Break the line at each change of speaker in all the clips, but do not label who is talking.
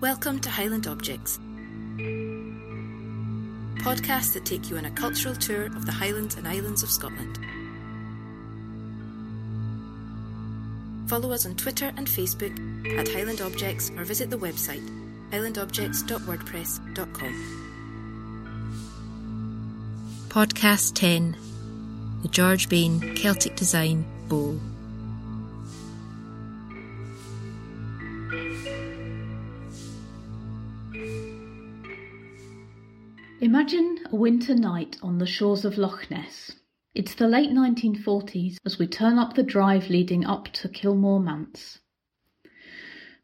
Welcome to Highland Objects, podcasts that take you on a cultural tour of the Highlands and Islands of Scotland. Follow us on Twitter and Facebook at Highland Objects or visit the website highlandobjects.wordpress.com. Podcast 10 The George Bain Celtic Design Bowl.
Imagine a winter night on the shores of Loch Ness. It's the late 1940s as we turn up the drive leading up to Kilmore Manse.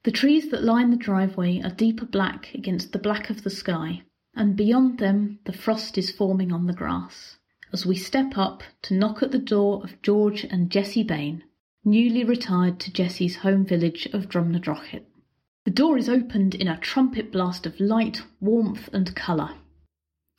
The trees that line the driveway are deeper black against the black of the sky, and beyond them the frost is forming on the grass. As we step up to knock at the door of George and Jessie Bain, newly retired to Jessie's home village of Drumnadrochit. The door is opened in a trumpet blast of light, warmth, and colour.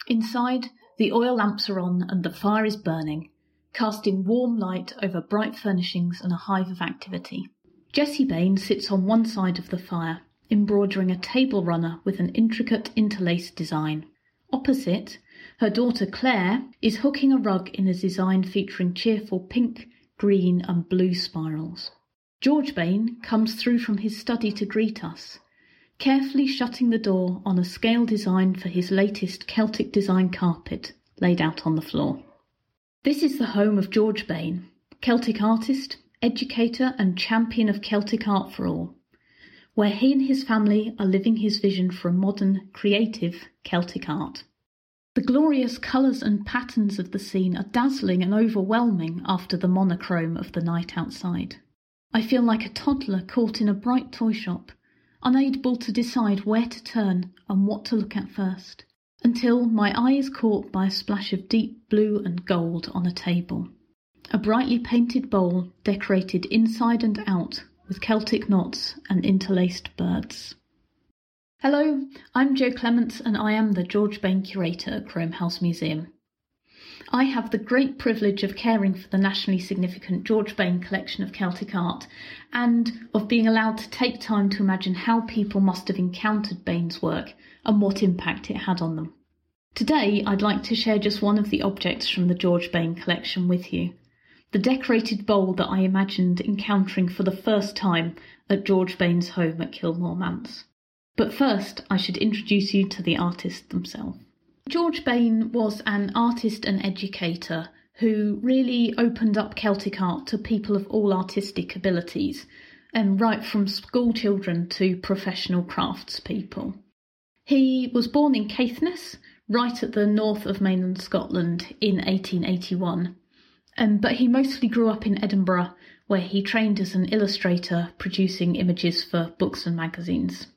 Inside, the oil lamps are on and the fire is burning, casting warm light over bright furnishings and a hive of activity. Jessie Bain sits on one side of the fire, embroidering a table runner with an intricate interlaced design. Opposite, her daughter Claire is hooking a rug in a design featuring cheerful pink, green, and blue spirals. George Bain comes through from his study to greet us, carefully shutting the door on a scale design for his latest Celtic design carpet laid out on the floor. This is the home of George Bain, Celtic artist, educator, and champion of Celtic art for all, where he and his family are living his vision for a modern, creative Celtic art. The glorious colours and patterns of the scene are dazzling and overwhelming after the monochrome of the night outside. I feel like a toddler caught in a bright toy shop, unable to decide where to turn and what to look at first, until my eye is caught by a splash of deep blue and gold on a table. A brightly painted bowl decorated inside and out with Celtic knots and interlaced birds. Hello, I'm Jo Clements and I am the George Bain Curator at Groam House Museum. I have the great privilege of caring for the nationally significant George Bain collection of Celtic art and of being allowed to take time to imagine how people must have encountered Bain's work and what impact it had on them. Today, I'd like to share just one of the objects from the George Bain collection with you the decorated bowl that I imagined encountering for the first time at George Bain's home at Kilmore Manse. But first, I should introduce you to the artists themselves. George Bain was an artist and educator who really opened up Celtic art to people of all artistic abilities, and right from school children to professional craftspeople. He was born in Caithness, right at the north of mainland Scotland, in 1881, um, but he mostly grew up in Edinburgh, where he trained as an illustrator, producing images for books and magazines.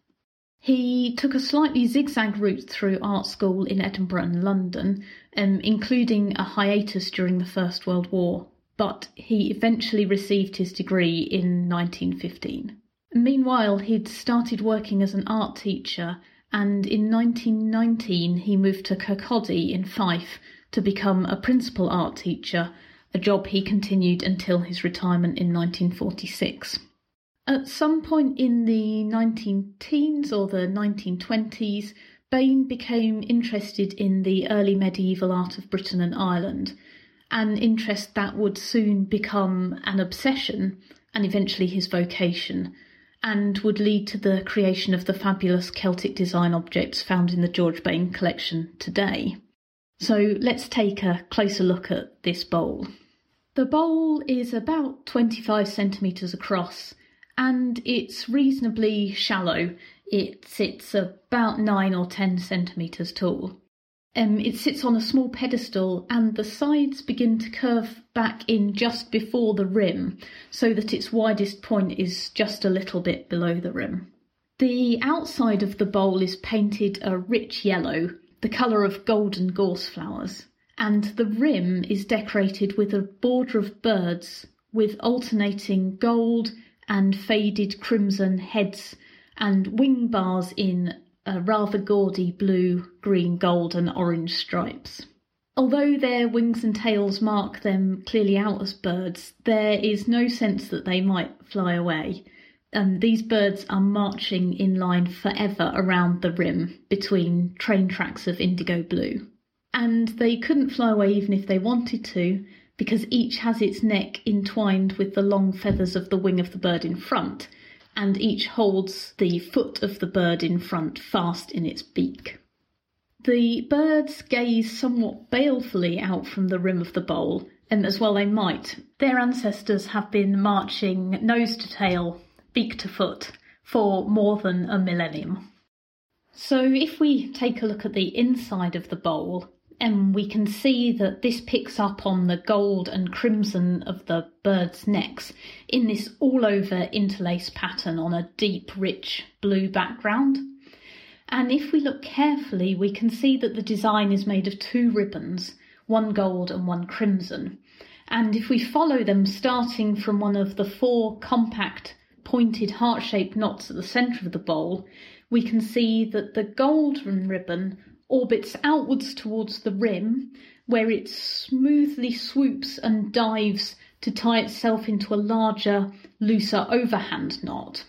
He took a slightly zigzag route through art school in Edinburgh and London, um, including a hiatus during the First World War, but he eventually received his degree in 1915. Meanwhile, he'd started working as an art teacher, and in 1919 he moved to Kirkcaldy in Fife to become a principal art teacher, a job he continued until his retirement in 1946. At some point in the 19 teens or the 1920s, Bain became interested in the early medieval art of Britain and Ireland, an interest that would soon become an obsession and eventually his vocation, and would lead to the creation of the fabulous Celtic design objects found in the George Bain collection today. So let's take a closer look at this bowl. The bowl is about 25 centimetres across and it's reasonably shallow. It sits about nine or ten centimetres tall. Um, it sits on a small pedestal, and the sides begin to curve back in just before the rim, so that its widest point is just a little bit below the rim. The outside of the bowl is painted a rich yellow, the colour of golden gorse flowers, and the rim is decorated with a border of birds with alternating gold, and faded crimson heads and wing bars in uh, rather gaudy blue, green, gold, and orange stripes. Although their wings and tails mark them clearly out as birds, there is no sense that they might fly away. And these birds are marching in line forever around the rim between train tracks of indigo blue. And they couldn't fly away even if they wanted to, because each has its neck entwined with the long feathers of the wing of the bird in front, and each holds the foot of the bird in front fast in its beak. The birds gaze somewhat balefully out from the rim of the bowl, and as well they might. Their ancestors have been marching nose to tail, beak to foot, for more than a millennium. So if we take a look at the inside of the bowl, and we can see that this picks up on the gold and crimson of the birds' necks in this all over interlace pattern on a deep, rich blue background. And if we look carefully, we can see that the design is made of two ribbons, one gold and one crimson. And if we follow them starting from one of the four compact pointed heart shaped knots at the centre of the bowl, we can see that the golden ribbon orbits outwards towards the rim, where it smoothly swoops and dives to tie itself into a larger, looser overhand knot.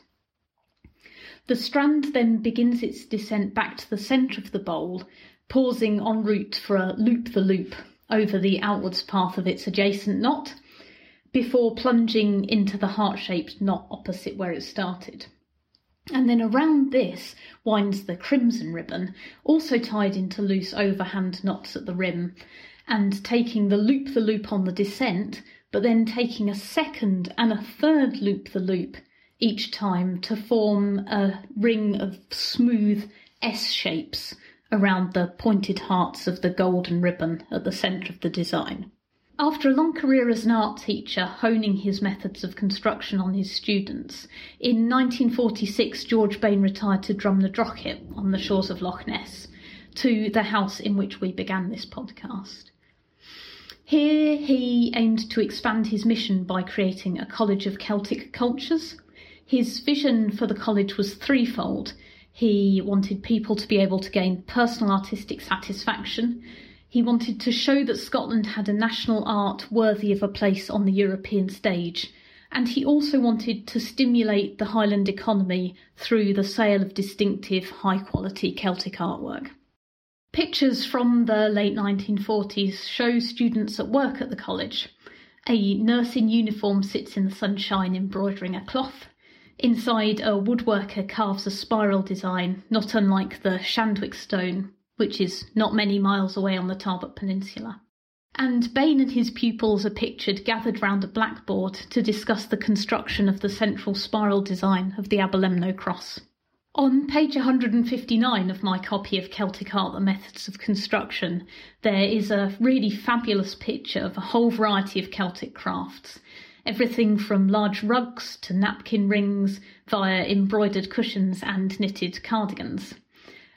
The strand then begins its descent back to the centre of the bowl, pausing en route for a loop the loop over the outwards path of its adjacent knot, before plunging into the heart shaped knot opposite where it started. And then around this winds the crimson ribbon, also tied into loose overhand knots at the rim, and taking the loop the loop on the descent, but then taking a second and a third loop the loop each time to form a ring of smooth S shapes around the pointed hearts of the golden ribbon at the centre of the design. After a long career as an art teacher, honing his methods of construction on his students, in 1946 George Bain retired to Drumnadrochit on the shores of Loch Ness, to the house in which we began this podcast. Here he aimed to expand his mission by creating a college of Celtic cultures. His vision for the college was threefold. He wanted people to be able to gain personal artistic satisfaction, he wanted to show that Scotland had a national art worthy of a place on the European stage, and he also wanted to stimulate the Highland economy through the sale of distinctive, high quality Celtic artwork. Pictures from the late 1940s show students at work at the college. A nurse in uniform sits in the sunshine embroidering a cloth. Inside, a woodworker carves a spiral design, not unlike the Shandwick stone which is not many miles away on the Tarbat Peninsula. And Bain and his pupils are pictured gathered round a blackboard to discuss the construction of the central spiral design of the Aberlemno cross. On page 159 of my copy of Celtic Art The Methods of Construction, there is a really fabulous picture of a whole variety of Celtic crafts. Everything from large rugs to napkin rings via embroidered cushions and knitted cardigans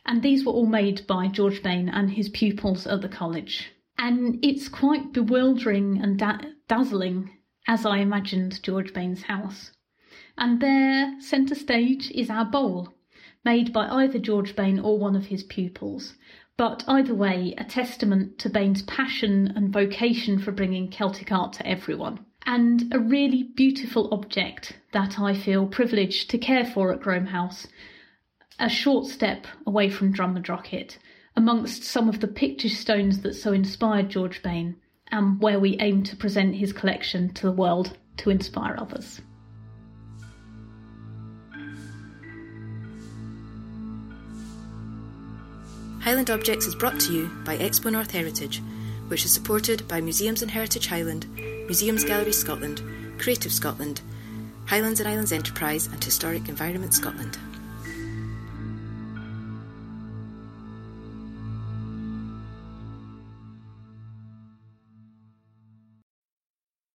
and these were all made by George Bain and his pupils at the college. And it's quite bewildering and da- dazzling as I imagined George Bain's house. And there, centre stage, is our bowl, made by either George Bain or one of his pupils. But either way, a testament to Bain's passion and vocation for bringing Celtic art to everyone. And a really beautiful object that I feel privileged to care for at Groam House a short step away from Drumnadrochit, amongst some of the pictish stones that so inspired George Bain, and where we aim to present his collection to the world to inspire others.
Highland Objects is brought to you by Expo North Heritage, which is supported by Museums and Heritage Highland, Museums Gallery Scotland, Creative Scotland, Highlands and Islands Enterprise, and Historic Environment Scotland.